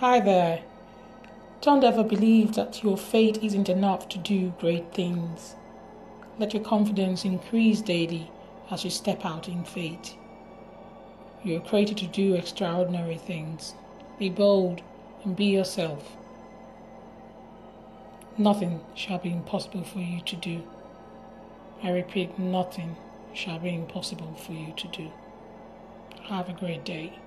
Hi there. Don't ever believe that your fate isn't enough to do great things. Let your confidence increase daily as you step out in fate. You are created to do extraordinary things. Be bold and be yourself. Nothing shall be impossible for you to do. I repeat, nothing shall be impossible for you to do. Have a great day.